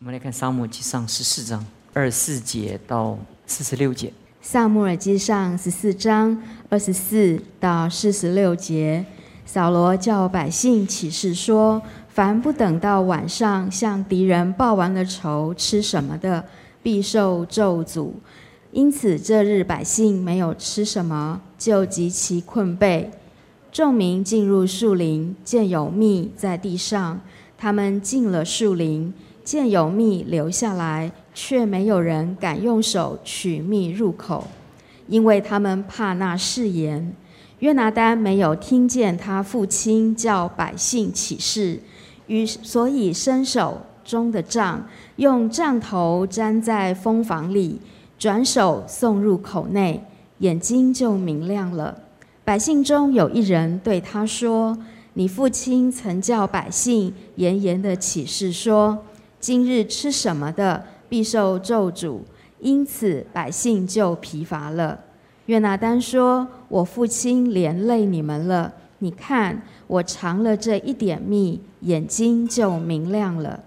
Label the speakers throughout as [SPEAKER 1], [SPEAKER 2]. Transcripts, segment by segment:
[SPEAKER 1] 我们来看《沙漠记上》十四章二十四节到四十六节。
[SPEAKER 2] 《萨母尔记上》十四章二十四到四十六节，扫罗叫百姓起誓说：凡不等到晚上向敌人报完了仇，吃什么的，必受咒诅。因此这日百姓没有吃什么，就极其困惫。众民进入树林，见有蜜在地上，他们进了树林。见有蜜留下来，却没有人敢用手取蜜入口，因为他们怕那誓言。约拿丹没有听见他父亲叫百姓起誓，于所以伸手中的杖，用杖头粘在蜂房里，转手送入口内，眼睛就明亮了。百姓中有一人对他说：“你父亲曾叫百姓严严的起誓说。”今日吃什么的必受咒诅，因此百姓就疲乏了。约拿丹说：“我父亲连累你们了。你看，我尝了这一点蜜，眼睛就明亮了。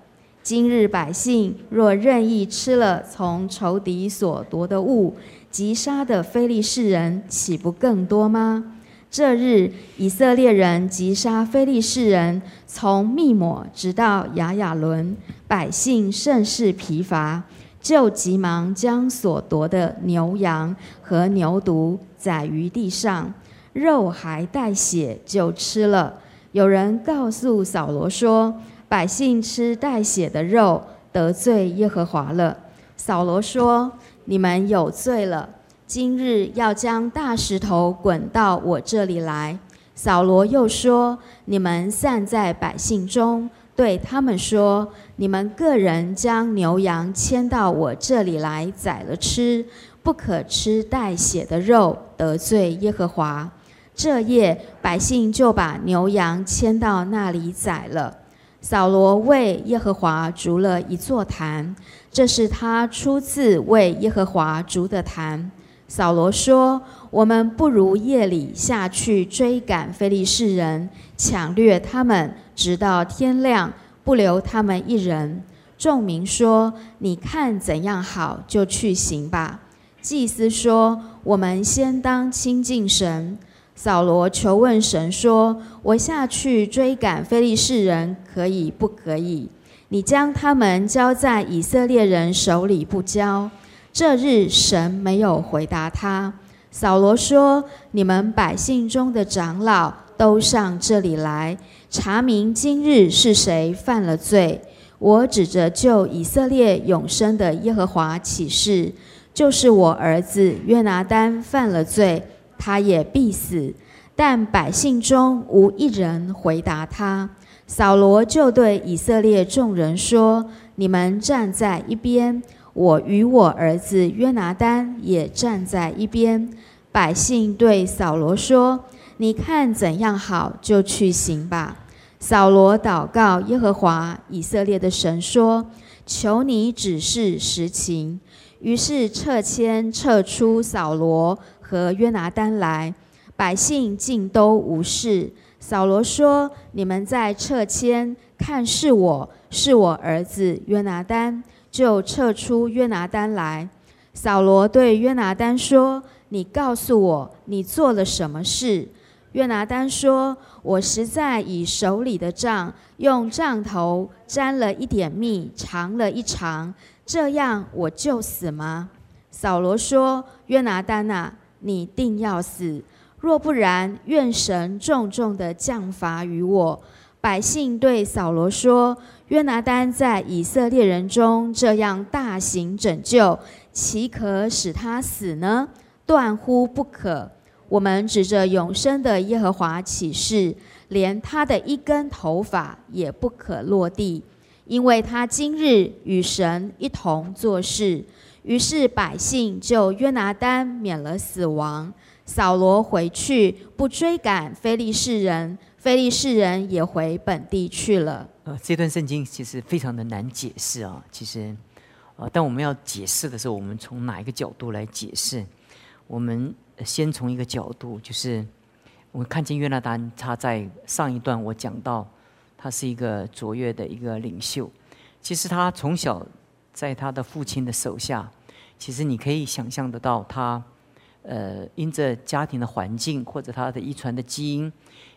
[SPEAKER 2] 今日百姓若任意吃了从仇敌所夺的物，击杀的非利士人，岂不更多吗？”这日，以色列人击杀非利士人，从密抹直到雅雅伦，百姓甚是疲乏，就急忙将所夺的牛羊和牛犊宰于地上，肉还带血，就吃了。有人告诉扫罗说：“百姓吃带血的肉，得罪耶和华了。”扫罗说：“你们有罪了。”今日要将大石头滚到我这里来。扫罗又说：“你们散在百姓中，对他们说：你们个人将牛羊牵到我这里来宰了吃，不可吃带血的肉，得罪耶和华。”这夜百姓就把牛羊牵到那里宰了。扫罗为耶和华筑了一座坛，这是他初次为耶和华筑的坛。扫罗说：“我们不如夜里下去追赶非利士人，抢掠他们，直到天亮，不留他们一人。”众民说：“你看怎样好，就去行吧。”祭司说：“我们先当亲近神。”扫罗求问神说：“我下去追赶非利士人，可以不可以？你将他们交在以色列人手里，不交？”这日，神没有回答他。扫罗说：“你们百姓中的长老都上这里来，查明今日是谁犯了罪。我指着救以色列永生的耶和华起誓，就是我儿子约拿丹犯了罪，他也必死。但百姓中无一人回答他。扫罗就对以色列众人说：你们站在一边。”我与我儿子约拿丹也站在一边。百姓对扫罗说：“你看怎样好，就去行吧。”扫罗祷告耶和华以色列的神说：“求你指示实情。”于是撤迁撤出扫罗和约拿丹来，百姓竟都无事。扫罗说：“你们在撤迁，看是我是我儿子约拿丹。”就撤出约拿丹来。扫罗对约拿丹说：“你告诉我，你做了什么事？”约拿丹说：“我实在以手里的杖，用杖头沾了一点蜜，尝了一尝，这样我就死吗？”扫罗说：“约拿丹啊，你定要死。若不然，愿神重重的降罚于我。”百姓对扫罗说：“约拿丹在以色列人中这样大行拯救，岂可使他死呢？断乎不可！我们指着永生的耶和华起誓，连他的一根头发也不可落地，因为他今日与神一同做事。”于是百姓就约拿丹免了死亡。扫罗回去，不追赶非利士人。非利士人也回本地去了。
[SPEAKER 1] 呃，这段圣经其实非常的难解释啊。其实，呃，但我们要解释的时候，我们从哪一个角度来解释？我们先从一个角度，就是我们看见约拿丹，他在上一段我讲到，他是一个卓越的一个领袖，其实他从小在他的父亲的手下，其实你可以想象得到，他呃因着家庭的环境或者他的遗传的基因，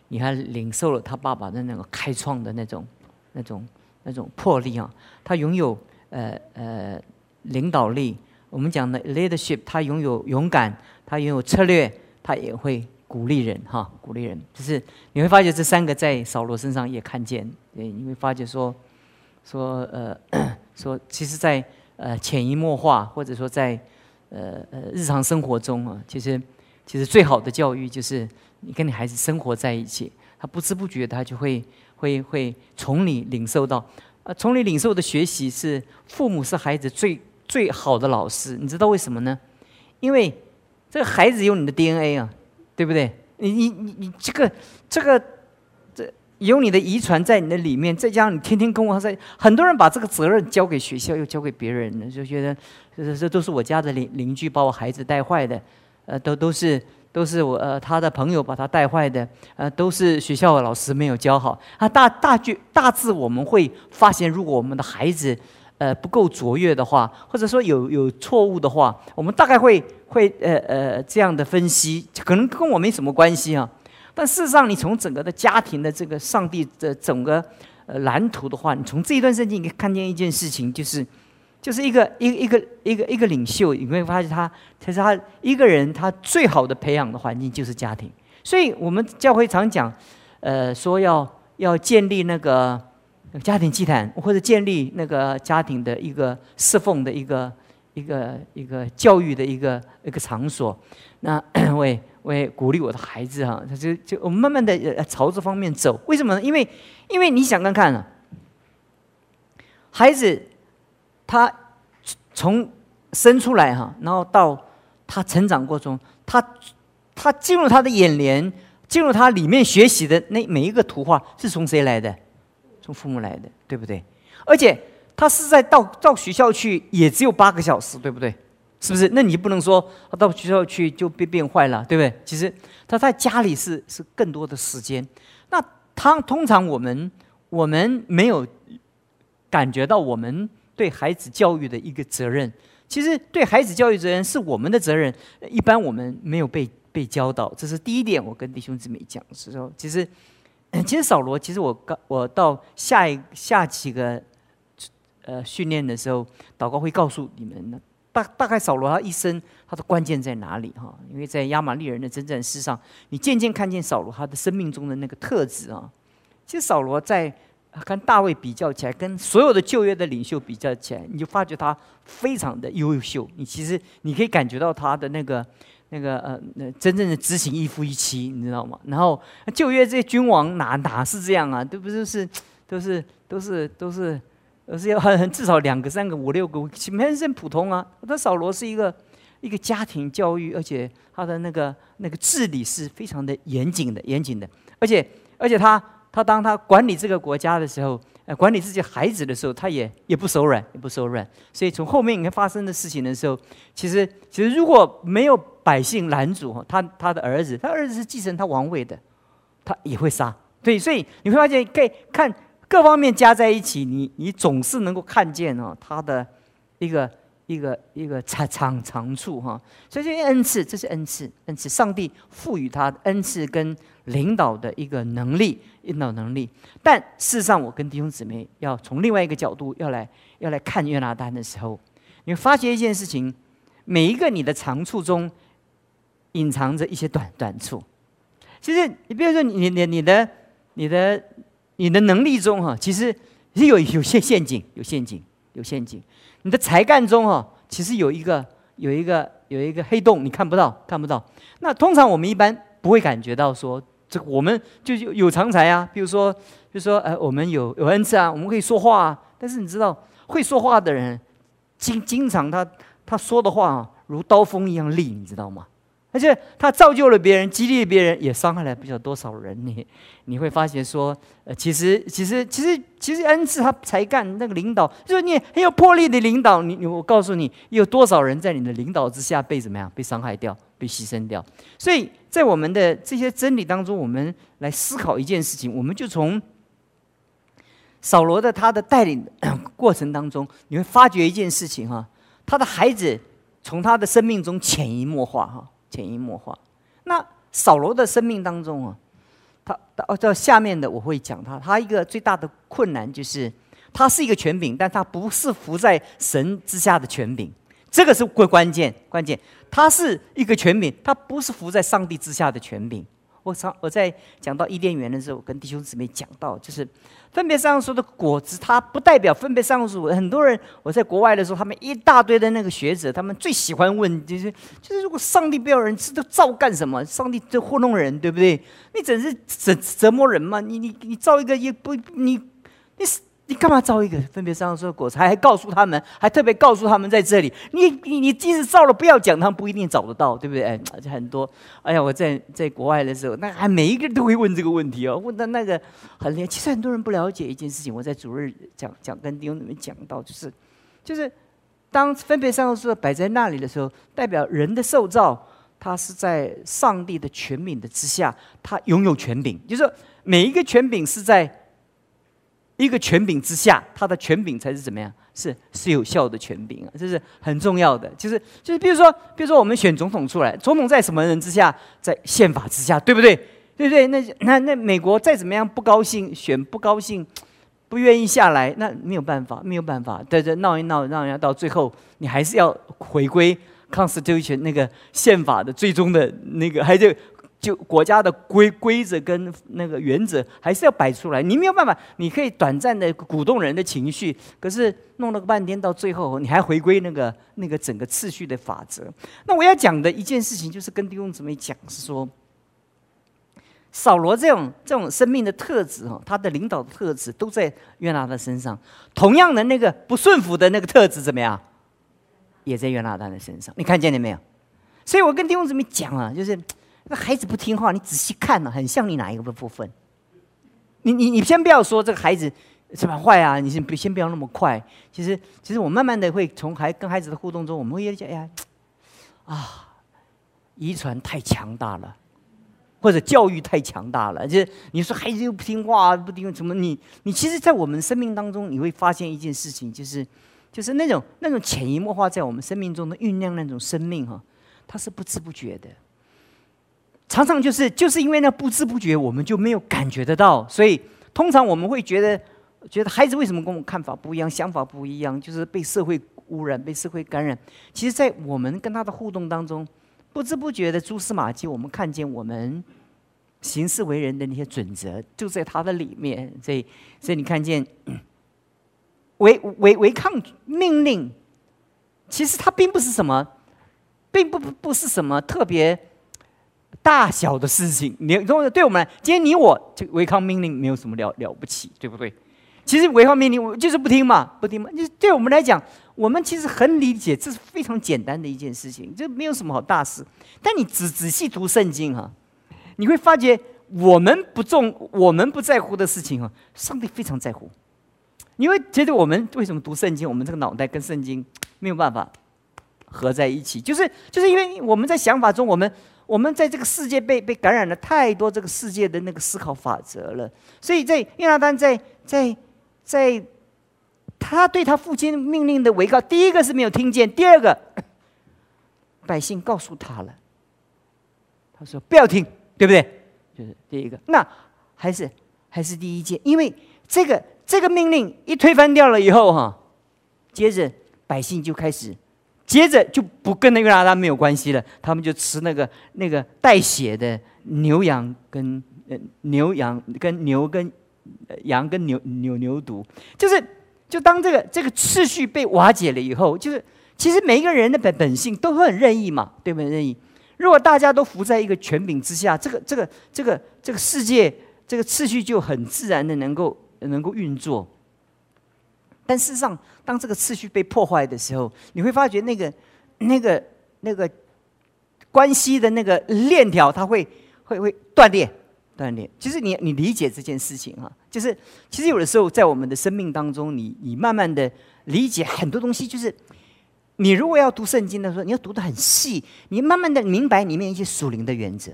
[SPEAKER 1] 你还领受了他爸爸的那个开创的那种、那种、那种魄力啊。他拥有呃呃领导力，我们讲的 leadership，他拥有勇敢，他拥有策略，他也会鼓励人哈，鼓励人。就是你会发觉这三个在扫罗身上也看见，你会发觉说。说呃，说其实，在呃潜移默化，或者说在呃呃日常生活中啊，其实其实最好的教育就是你跟你孩子生活在一起，他不知不觉他就会会会从你领受到，呃从你领受的学习是父母是孩子最最好的老师，你知道为什么呢？因为这个孩子有你的 DNA 啊，对不对？你你你你这个这个这。有你的遗传在你的里面，再加上你天天跟我在，很多人把这个责任交给学校，又交给别人，就觉得这这都是我家的邻邻居把我孩子带坏的，呃，都都是都是我呃他的朋友把他带坏的，呃，都是学校的老师没有教好。啊，大大句大致我们会发现，如果我们的孩子呃不够卓越的话，或者说有有错误的话，我们大概会会呃呃这样的分析，可能跟我没什么关系啊。但事实上，你从整个的家庭的这个上帝的整个呃蓝图的话，你从这一段圣经，你可以看见一件事情，就是就是一个一一个一个一个领袖，你会发现他，其实他一个人他最好的培养的环境就是家庭。所以我们教会常讲，呃，说要要建立那个家庭祭坛，或者建立那个家庭的一个侍奉的一个一个一个教育的一个一个场所。那 为为鼓励我的孩子哈，他就就我们慢慢的朝这方面走。为什么呢？因为因为你想看看啊，孩子他从生出来哈，然后到他成长过程中，他他进入他的眼帘，进入他里面学习的那每一个图画，是从谁来的？从父母来的，对不对？而且他是在到到学校去，也只有八个小时，对不对？是不是？那你不能说他到学校去就变变坏了，对不对？其实他在家里是是更多的时间。那他通常我们我们没有感觉到我们对孩子教育的一个责任。其实对孩子教育责任是我们的责任，一般我们没有被被教导。这是第一点，我跟弟兄姊妹讲是说，其实其实扫罗，其实我刚我到下一下几个呃训练的时候，祷告会告诉你们的。大大概扫罗他一生他的关键在哪里哈？因为在亚玛利人的征战史上，你渐渐看见扫罗他的生命中的那个特质啊。其实扫罗在跟大卫比较起来，跟所有的旧约的领袖比较起来，你就发觉他非常的优秀。你其实你可以感觉到他的那个那个呃，那真正的执行一夫一妻，你知道吗？然后旧约这些君王哪哪是这样啊？都不是是都是都是都是。而是要很很至少两个、三个、五六个，其实很普通啊。他扫罗是一个一个家庭教育，而且他的那个那个治理是非常的严谨的、严谨的。而且而且他他当他管理这个国家的时候，呃，管理自己孩子的时候，他也也不手软，也不手软。所以从后面你看发生的事情的时候，其实其实如果没有百姓拦阻，他他的儿子，他儿子是继承他王位的，他也会杀。对，所以你会发现可以看。各方面加在一起，你你总是能够看见哦，他的一个一个一个长长长处哈。所以这些恩赐，这是恩赐，恩赐，上帝赋予他恩赐跟领导的一个能力，领导能力。但事实上，我跟弟兄姊妹要从另外一个角度要来要来看约拿丹的时候，你会发觉一件事情：每一个你的长处中，隐藏着一些短短处。其实你比如说，你你你的你的。你的能力中哈，其实是有有些陷阱，有陷阱，有陷阱。你的才干中哈，其实有一个有一个有一个黑洞，你看不到，看不到。那通常我们一般不会感觉到说，这个我们就有有长才啊，比如说，就说呃，我们有有恩赐啊，我们可以说话啊。但是你知道，会说话的人，经经常他他说的话如刀锋一样利，你知道吗？而且他造就了别人，激励别人，也伤害了不知道多少人。你你会发现说，呃，其实其实其实其实恩赐他才干那个领导，就是你很有魄力的领导。你你我告诉你，有多少人在你的领导之下被怎么样被伤害掉、被牺牲掉？所以在我们的这些真理当中，我们来思考一件事情，我们就从扫罗的他的带领过程当中，你会发觉一件事情哈，他的孩子从他的生命中潜移默化哈，潜移默化。那扫罗的生命当中啊，他哦，到下面的我会讲他，他一个最大的困难就是，他是一个权柄，但他不是服在神之下的权柄，这个是关关键关键。他是一个权柄，他不是服在上帝之下的权柄。我上我在讲到伊甸园的时候，跟弟兄姊妹讲到，就是分别上述的果子，它不代表分别上述。很多人我在国外的时候，他们一大堆的那个学者，他们最喜欢问，就是就是如果上帝不要人吃，都造干什么？上帝在糊弄人，对不对？你真是折折磨人嘛？你你你造一个也不你你是。你干嘛造一个分别上述的果子？还告诉他们，还特别告诉他们在这里。你你你即使造了，不要讲，他们不一定找得到，对不对？哎，很多。哎呀，我在在国外的时候，那还每一个人都会问这个问题哦，问到那个很厉害。其实很多人不了解一件事情。我在主日讲讲跟弟兄们讲到，就是就是当分别上述摆在那里的时候，代表人的受造，他是在上帝的权柄的之下，他拥有权柄，就是说每一个权柄是在。一个权柄之下，他的权柄才是怎么样？是是有效的权柄啊，这是很重要的。就是就是，比如说，比如说，我们选总统出来，总统在什么人之下？在宪法之下，对不对？对不对？那那那美国再怎么样不高兴，选不高兴，不愿意下来，那没有办法，没有办法，在这闹一闹，让人家到最后，你还是要回归 Constitution 那个宪法的最终的那个，还是。就国家的规规则跟那个原则还是要摆出来，你没有办法，你可以短暂的鼓动人的情绪，可是弄了个半天，到最后你还回归那个 那个整个次序的法则。那我要讲的一件事情，就是跟弟兄姊妹讲，是说，扫罗这种这种生命的特质哈，他的领导的特质都在约拿的身上，同样的那个不顺服的那个特质怎么样，也在约拿丹的身上，你看见了没有？所以我跟弟兄姊妹讲啊，就是。那孩子不听话，你仔细看呢，很像你哪一个部分？你你你先不要说这个孩子什么坏啊，你先别先不要那么快。其实其实我慢慢的会从孩跟孩子的互动中，我们会讲，哎呀，啊，遗传太强大了，或者教育太强大了。就是你说孩子又不听话，不听什么？你你其实，在我们生命当中，你会发现一件事情，就是就是那种那种潜移默化在我们生命中的酝酿那种生命哈，它是不知不觉的。常常就是就是因为那不知不觉，我们就没有感觉得到，所以通常我们会觉得，觉得孩子为什么跟我们看法不一样，想法不一样，就是被社会污染，被社会感染。其实，在我们跟他的互动当中，不知不觉的蛛丝马迹，我们看见我们行事为人的那些准则，就在他的里面。所以，所以你看见违违违抗命令，其实它并不是什么，并不不不是什么特别。大小的事情，你如果对我们来，今天你我这违抗命令没有什么了了不起，对不对？其实违抗命令，我就是不听嘛，不听嘛。就是对我们来讲，我们其实很理解，这是非常简单的一件事情，这没有什么好大事。但你仔仔细读圣经哈，你会发觉我们不重、我们不在乎的事情哈，上帝非常在乎。你会觉得我们为什么读圣经，我们这个脑袋跟圣经没有办法合在一起，就是就是因为我们在想法中，我们。我们在这个世界被被感染了太多这个世界的那个思考法则了，所以在约拿丹在在在，他对他父亲命令的违告，第一个是没有听见，第二个 百姓告诉他了，他说不要听，对不对？就是第一个，那还是还是第一件，因为这个这个命令一推翻掉了以后哈，接着百姓就开始。接着就不跟那个拉拉没有关系了，他们就吃那个那个带血的牛羊跟呃牛羊跟牛跟羊跟牛牛牛犊，就是就当这个这个次序被瓦解了以后，就是其实每一个人的本本性都很任意嘛，对不对？任意。如果大家都服在一个权柄之下，这个这个这个这个世界这个次序就很自然的能够能够运作。但事实上，当这个次序被破坏的时候，你会发觉那个、那个、那个关系的那个链条，它会、会、会断裂、断裂。其实你、你理解这件事情哈，就是其实有的时候在我们的生命当中，你、你慢慢的理解很多东西，就是你如果要读圣经的时候，你要读的很细，你慢慢的明白里面一些属灵的原则。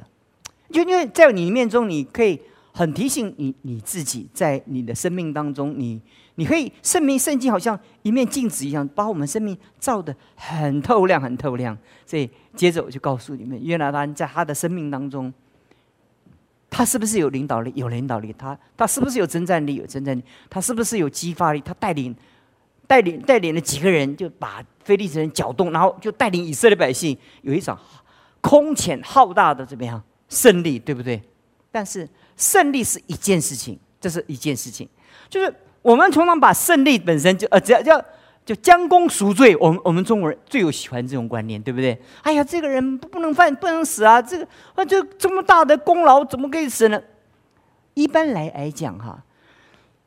[SPEAKER 1] 就因为在你里面中，你可以很提醒你你自己，在你的生命当中，你你可以圣命圣经好像一面镜子一样，把我们生命照得很透亮，很透亮。所以接着我就告诉你们，约拿丹在他的生命当中，他是不是有领导力？有领导力。他他是不是有征战力？有征战力。他是不是有激发力？他带领带领带领了几个人，就把非利士人搅动，然后就带领以色列百姓有一场空前浩大的怎么样胜利，对不对？但是胜利是一件事情，这是一件事情，就是我们常常把胜利本身就呃，只要叫就将功赎罪。我们我们中国人最有喜欢这种观念，对不对？哎呀，这个人不能犯，不能死啊！这个啊，这这么大的功劳怎么可以死呢？一般来来讲，哈，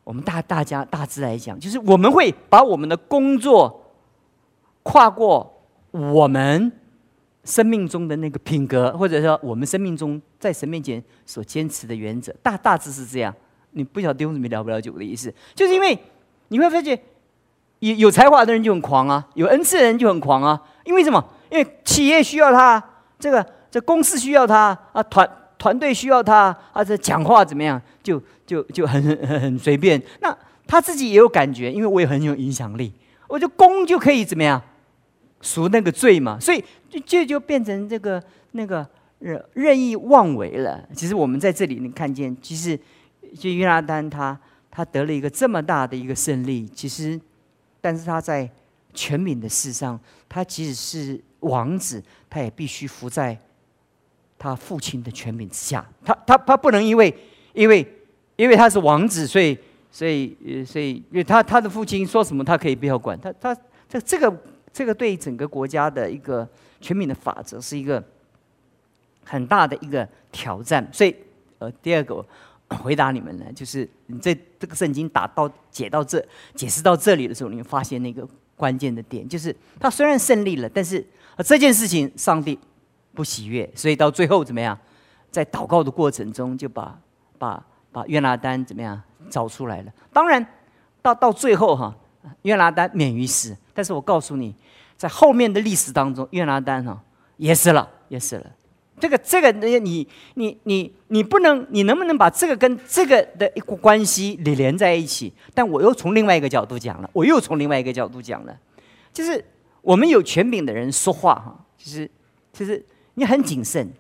[SPEAKER 1] 我们大大家大致来讲，就是我们会把我们的工作跨过我们。生命中的那个品格，或者说我们生命中在神面前所坚持的原则，大大致是这样。你不晓得丢什么了不了解我的意思，就是因为你会发现，有有才华的人就很狂啊，有恩赐的人就很狂啊。因为什么？因为企业需要他，这个这公司需要他啊，团团队需要他啊，这讲话怎么样，就就就很很很随便。那他自己也有感觉，因为我也很有影响力，我就攻就可以怎么样？赎那个罪嘛，所以就就就变成这个那个任任意妄为了。其实我们在这里能看见，其实就约拿丹他他得了一个这么大的一个胜利，其实，但是他在权柄的事上，他即使是王子，他也必须服在他父亲的权柄之下。他他他不能因为因为因为他是王子，所以所以呃所以因为他他的父亲说什么，他可以不要管他他这这个。这个对整个国家的一个全民的法则是一个很大的一个挑战，所以呃，第二个 回答你们呢，就是你这这个圣经打到解到这解释到这里的时候，你会发现那个关键的点，就是他虽然胜利了，但是这件事情上帝不喜悦，所以到最后怎么样，在祷告的过程中就把把把约拿丹怎么样找出来了。当然到到最后哈，约拿丹免于死。但是我告诉你，在后面的历史当中，约拿丹哈也死了，也死了。这个这个，你你你你不能，你能不能把这个跟这个的一个关系连连在一起？但我又从另外一个角度讲了，我又从另外一个角度讲了，就是我们有权柄的人说话哈，就是就是你很谨慎。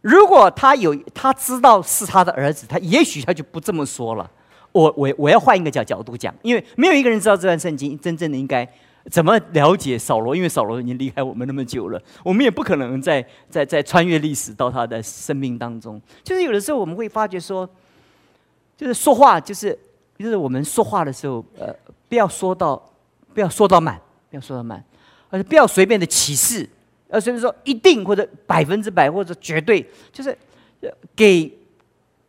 [SPEAKER 1] 如果他有他知道是他的儿子，他也许他就不这么说了。我我我要换一个角角度讲，因为没有一个人知道这段圣经真正的应该怎么了解扫罗，因为扫罗已经离开我们那么久了，我们也不可能再再再穿越历史到他的生命当中。就是有的时候我们会发觉说，就是说话，就是就是我们说话的时候，呃，不要说到不要说到满，不要说到满，而是不要随便的启示，而随便说一定或者百分之百或者绝对，就是给。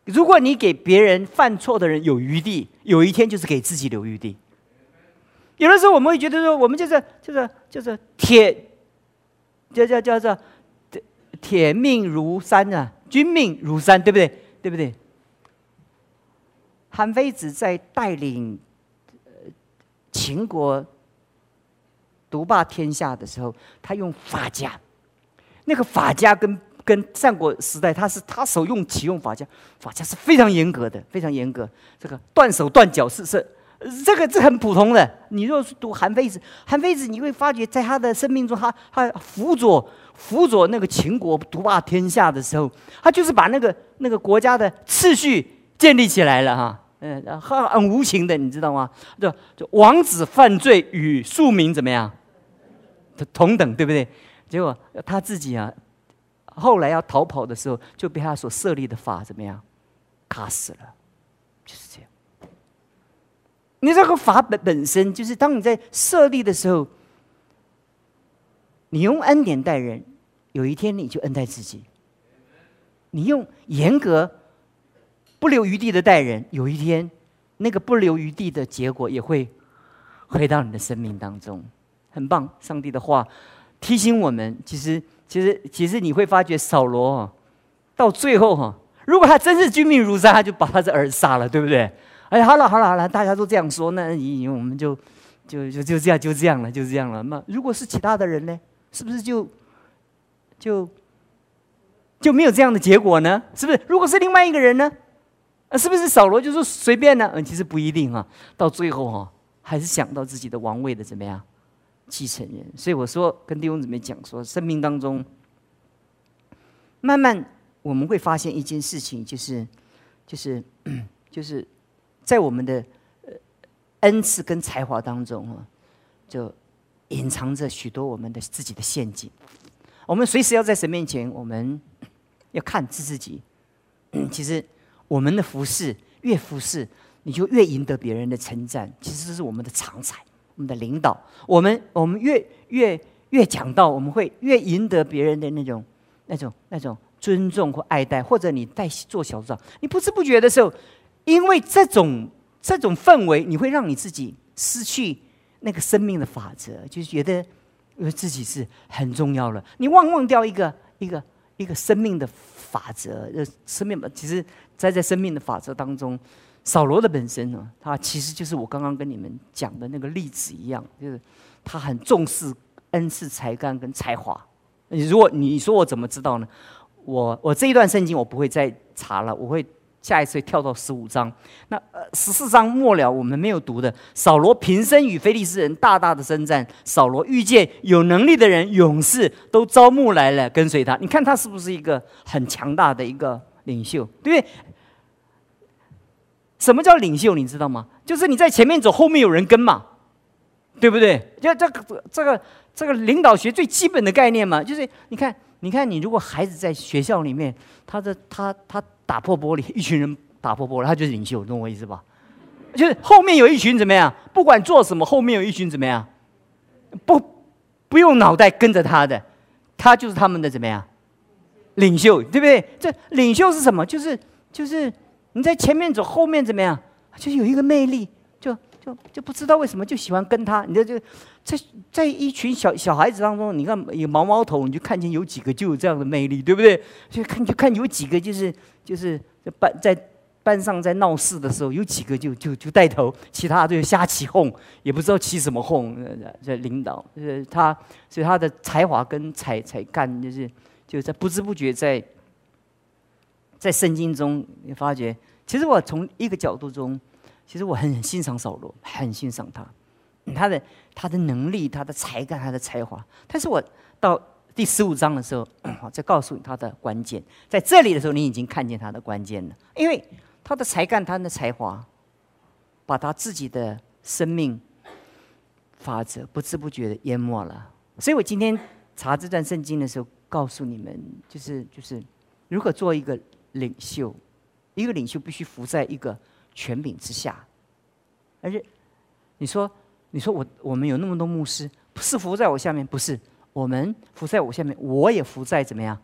[SPEAKER 1] 如果你给别人犯错的人有余地，有一天就是给自己留余地。有的时候我们会觉得说，我们就是就是就是铁，叫叫叫做铁铁命如山啊，君命如山，对不对？对不对？韩非子在带领秦国独霸天下的时候，他用法家，那个法家跟。跟战国时代，他是他手用启用法家，法家是非常严格的，非常严格。这个断手断脚是是，这个是很普通的。你若是读韩非子，韩非子你会发觉，在他的生命中，他他辅佐辅佐那个秦国独霸天下的时候，他就是把那个那个国家的秩序建立起来了哈。嗯，很很无情的，你知道吗？就就王子犯罪与庶民怎么样？同等，对不对？结果他自己啊。后来要逃跑的时候，就被他所设立的法怎么样卡死了，就是这样。你这个法本本身就是，当你在设立的时候，你用恩典待人，有一天你就恩待自己；你用严格、不留余地的待人，有一天那个不留余地的结果也会回到你的生命当中。很棒，上帝的话提醒我们，其实。其实，其实你会发觉扫罗到最后哈，如果他真是君命如山，他就把他的儿子杀了，对不对？哎，好了好了好了，大家都这样说，那我们就就就就这样就这样了，就这样了。那如果是其他的人呢？是不是就就就没有这样的结果呢？是不是？如果是另外一个人呢？啊，是不是扫罗就说随便呢？嗯，其实不一定啊。到最后哈，还是想到自己的王位的怎么样继承人。所以我说跟弟兄姊妹讲说，生命当中慢慢我们会发现一件事情，就是就是 就是在我们的呃恩赐跟才华当中啊，就隐藏着许多我们的自己的陷阱。我们随时要在神面前，我们要看自自己。其实。我们的服饰越服饰，你就越赢得别人的称赞。其实这是我们的常才，我们的领导。我们我们越越越讲到，我们会越赢得别人的那种那种那种尊重或爱戴。或者你带做小组长，你不知不觉的时候，因为这种这种氛围，你会让你自己失去那个生命的法则，就是觉得因为自己是很重要了。你忘忘掉一个一个一个生命的法则，呃，生命其实。在在生命的法则当中，扫罗的本身呢，他其实就是我刚刚跟你们讲的那个例子一样，就是他很重视恩赐、才干跟才华。你如果你说我怎么知道呢？我我这一段圣经我不会再查了，我会下一次跳到十五章。那十四章末了我们没有读的，扫罗平生与非利士人大大的征战，扫罗遇见有能力的人、勇士都招募来了跟随他。你看他是不是一个很强大的一个？领袖，对不对？什么叫领袖？你知道吗？就是你在前面走，后面有人跟嘛，对不对？就这个这个这个领导学最基本的概念嘛，就是你看，你看，你如果孩子在学校里面，他的他他打破玻璃，一群人打破玻璃，他就是领袖，懂我意思吧？就是后面有一群怎么样？不管做什么，后面有一群怎么样？不不用脑袋跟着他的，他就是他们的怎么样？领袖对不对？这领袖是什么？就是就是你在前面走，后面怎么样？就是有一个魅力，就就不知道为什么就喜欢跟他。你这就在在一群小小孩子当中，你看有毛毛头，你就看见有几个就有这样的魅力，对不对？就看就看有几个就是就是班在班上在闹事的时候，有几个就就就带头，其他就瞎起哄，也不知道起什么哄。这领导呃他，所以他的才华跟才才干就是。就在不知不觉在在圣经中，你发觉，其实我从一个角度中，其实我很欣赏扫罗，很欣赏他，他的他的能力，他的才干，他的才华。但是我到第十五章的时候，再告诉你他的关键，在这里的时候，你已经看见他的关键了，因为他的才干，他的才华，把他自己的生命法则不知不觉的淹没了。所以我今天查这段圣经的时候。告诉你们，就是就是，如何做一个领袖，一个领袖必须服在一个权柄之下。而且，你说，你说我我们有那么多牧师，不是服在我下面，不是我们服在我下面，我也服在怎么样？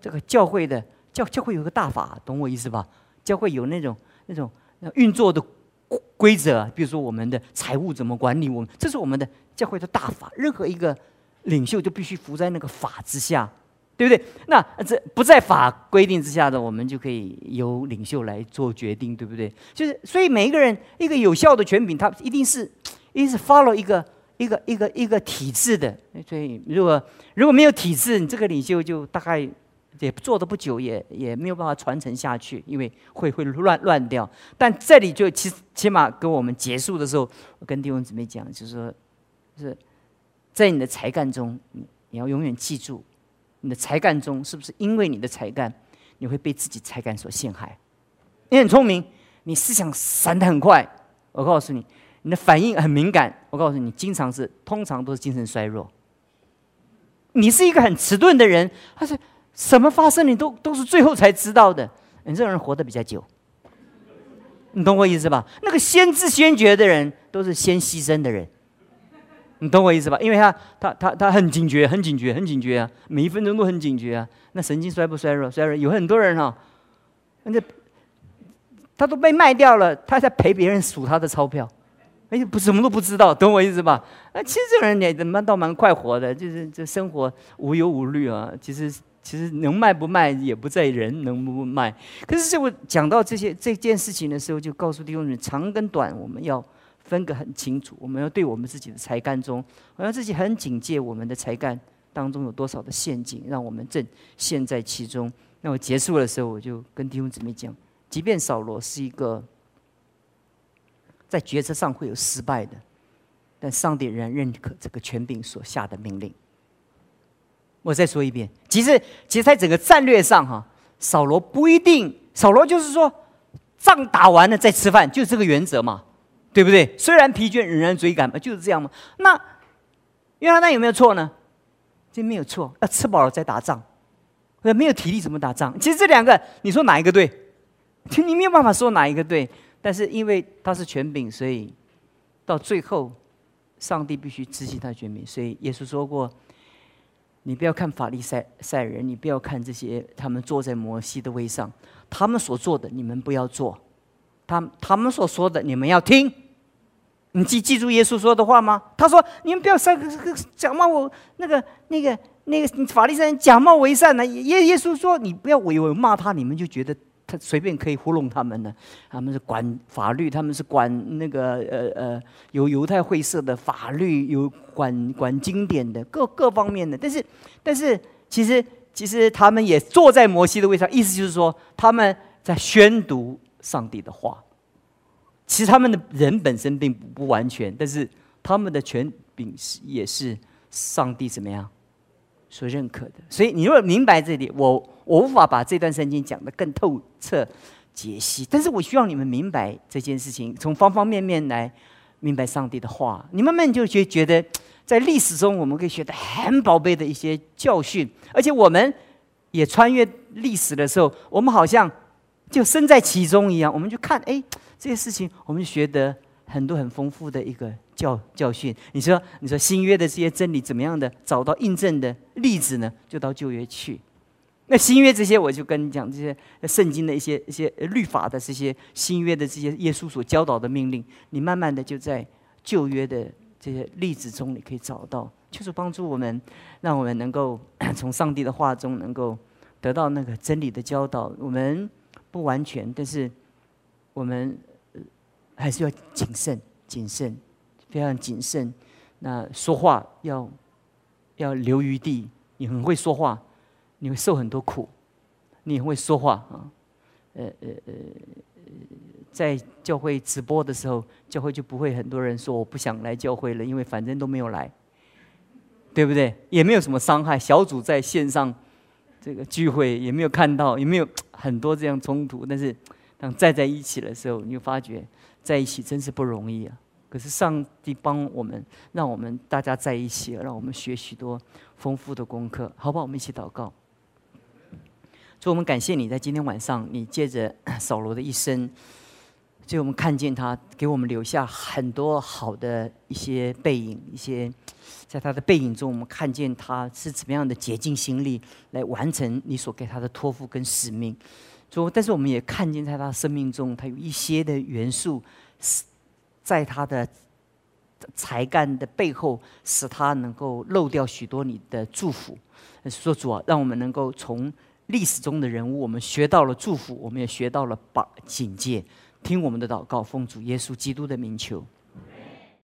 [SPEAKER 1] 这个教会的教教会有个大法，懂我意思吧？教会有那种那种运作的规则，比如说我们的财务怎么管理，我们这是我们的教会的大法，任何一个。领袖就必须服在那个法之下，对不对？那这不在法规定之下的，我们就可以由领袖来做决定，对不对？就是所以每一个人一个有效的权柄，他一定是一定是 follow 一个一个一个一个体制的。所以如果如果没有体制，你这个领袖就大概也做的不久，也也没有办法传承下去，因为会会乱乱掉。但这里就起起码跟我们结束的时候，我跟弟兄姊妹讲，就是说，是。在你的才干中，你要永远记住，你的才干中是不是因为你的才干，你会被自己才干所陷害？你很聪明，你思想闪得很快，我告诉你，你的反应很敏感，我告诉你，经常是通常都是精神衰弱。你是一个很迟钝的人，他是什么发生你都都是最后才知道的，你这种人活得比较久，你懂我意思吧？那个先知先觉的人，都是先牺牲的人。你懂我意思吧？因为他他他他很警觉，很警觉，很警觉啊！每一分钟都很警觉啊！那神经衰不衰弱？衰弱有很多人哈，那他都被卖掉了，他在陪别人数他的钞票，哎，不什么都不知道，懂我意思吧？那其实这个人也蛮倒蛮快活的，就是这生活无忧无虑啊。其实其实能卖不卖也不在人能不卖。可是我讲到这些这件事情的时候，就告诉弟兄们，长跟短我们要。分隔很清楚，我们要对我们自己的才干中，我要自己很警戒我们的才干当中有多少的陷阱，让我们正陷在其中。那我结束的时候，我就跟弟兄姊妹讲，即便扫罗是一个在决策上会有失败的，但上帝仍然认可这个权柄所下的命令。我再说一遍，其实，其实，在整个战略上，哈，扫罗不一定，扫罗就是说，仗打完了再吃饭，就这个原则嘛，对不对？虽然疲倦，仍然追赶嘛，就是这样嘛。那约翰那有没有错呢？这没有错，要吃饱了再打仗，那没有体力怎么打仗？其实这两个，你说哪一个对？你没有办法说哪一个对。但是因为他是权柄，所以到最后，上帝必须执行他的权柄。所以耶稣说过。你不要看法利赛赛人，你不要看这些，他们坐在摩西的位上，他们所做的你们不要做，他他们所说的你们要听。你记记住耶稣说的话吗？他说：“你们不要三个假冒我那个那个那个法利赛人假冒为善呢。”耶耶稣说：“你不要以为骂他，你们就觉得。”他随便可以糊弄他们呢，他们是管法律，他们是管那个呃呃有犹太会社的法律，有管管经典的各各方面的。但是但是其实其实他们也坐在摩西的位上，意思就是说他们在宣读上帝的话。其实他们的人本身并不完全，但是他们的权柄是也是上帝怎么样所认可的。所以你如果明白这里，我。我无法把这段圣经讲得更透彻解析，但是我希望你们明白这件事情，从方方面面来明白上帝的话。你慢慢就觉觉得，在历史中我们可以学得很宝贝的一些教训，而且我们也穿越历史的时候，我们好像就身在其中一样。我们就看，哎，这些事情，我们学得很多很丰富的一个教教训。你说，你说新约的这些真理怎么样的找到印证的例子呢？就到旧约去。那新约这些，我就跟你讲这些圣经的一些一些律法的这些新约的这些耶稣所教导的命令，你慢慢的就在旧约的这些例子中，你可以找到，就是帮助我们，让我们能够 从上帝的话中能够得到那个真理的教导。我们不完全，但是我们还是要谨慎、谨慎，非常谨慎。那说话要要留余地，你很会说话。你会受很多苦，你很会说话啊，呃呃呃，在教会直播的时候，教会就不会很多人说我不想来教会了，因为反正都没有来，对不对？也没有什么伤害。小组在线上这个聚会也没有看到，也没有很多这样冲突。但是当站在一起的时候，你就发觉在一起真是不容易啊。可是上帝帮我们，让我们大家在一起，让我们学许多丰富的功课，好不好？我们一起祷告。所以我们感谢你在今天晚上，你借着扫罗的一生，所以我们看见他给我们留下很多好的一些背影，一些在他的背影中，我们看见他是怎么样的竭尽心力来完成你所给他的托付跟使命。说，但是我们也看见在他生命中，他有一些的元素是在他的才干的背后，使他能够漏掉许多你的祝福。说主啊，让我们能够从。历史中的人物，我们学到了祝福，我们也学到了把警戒。听我们的祷告，奉主耶稣基督的名求。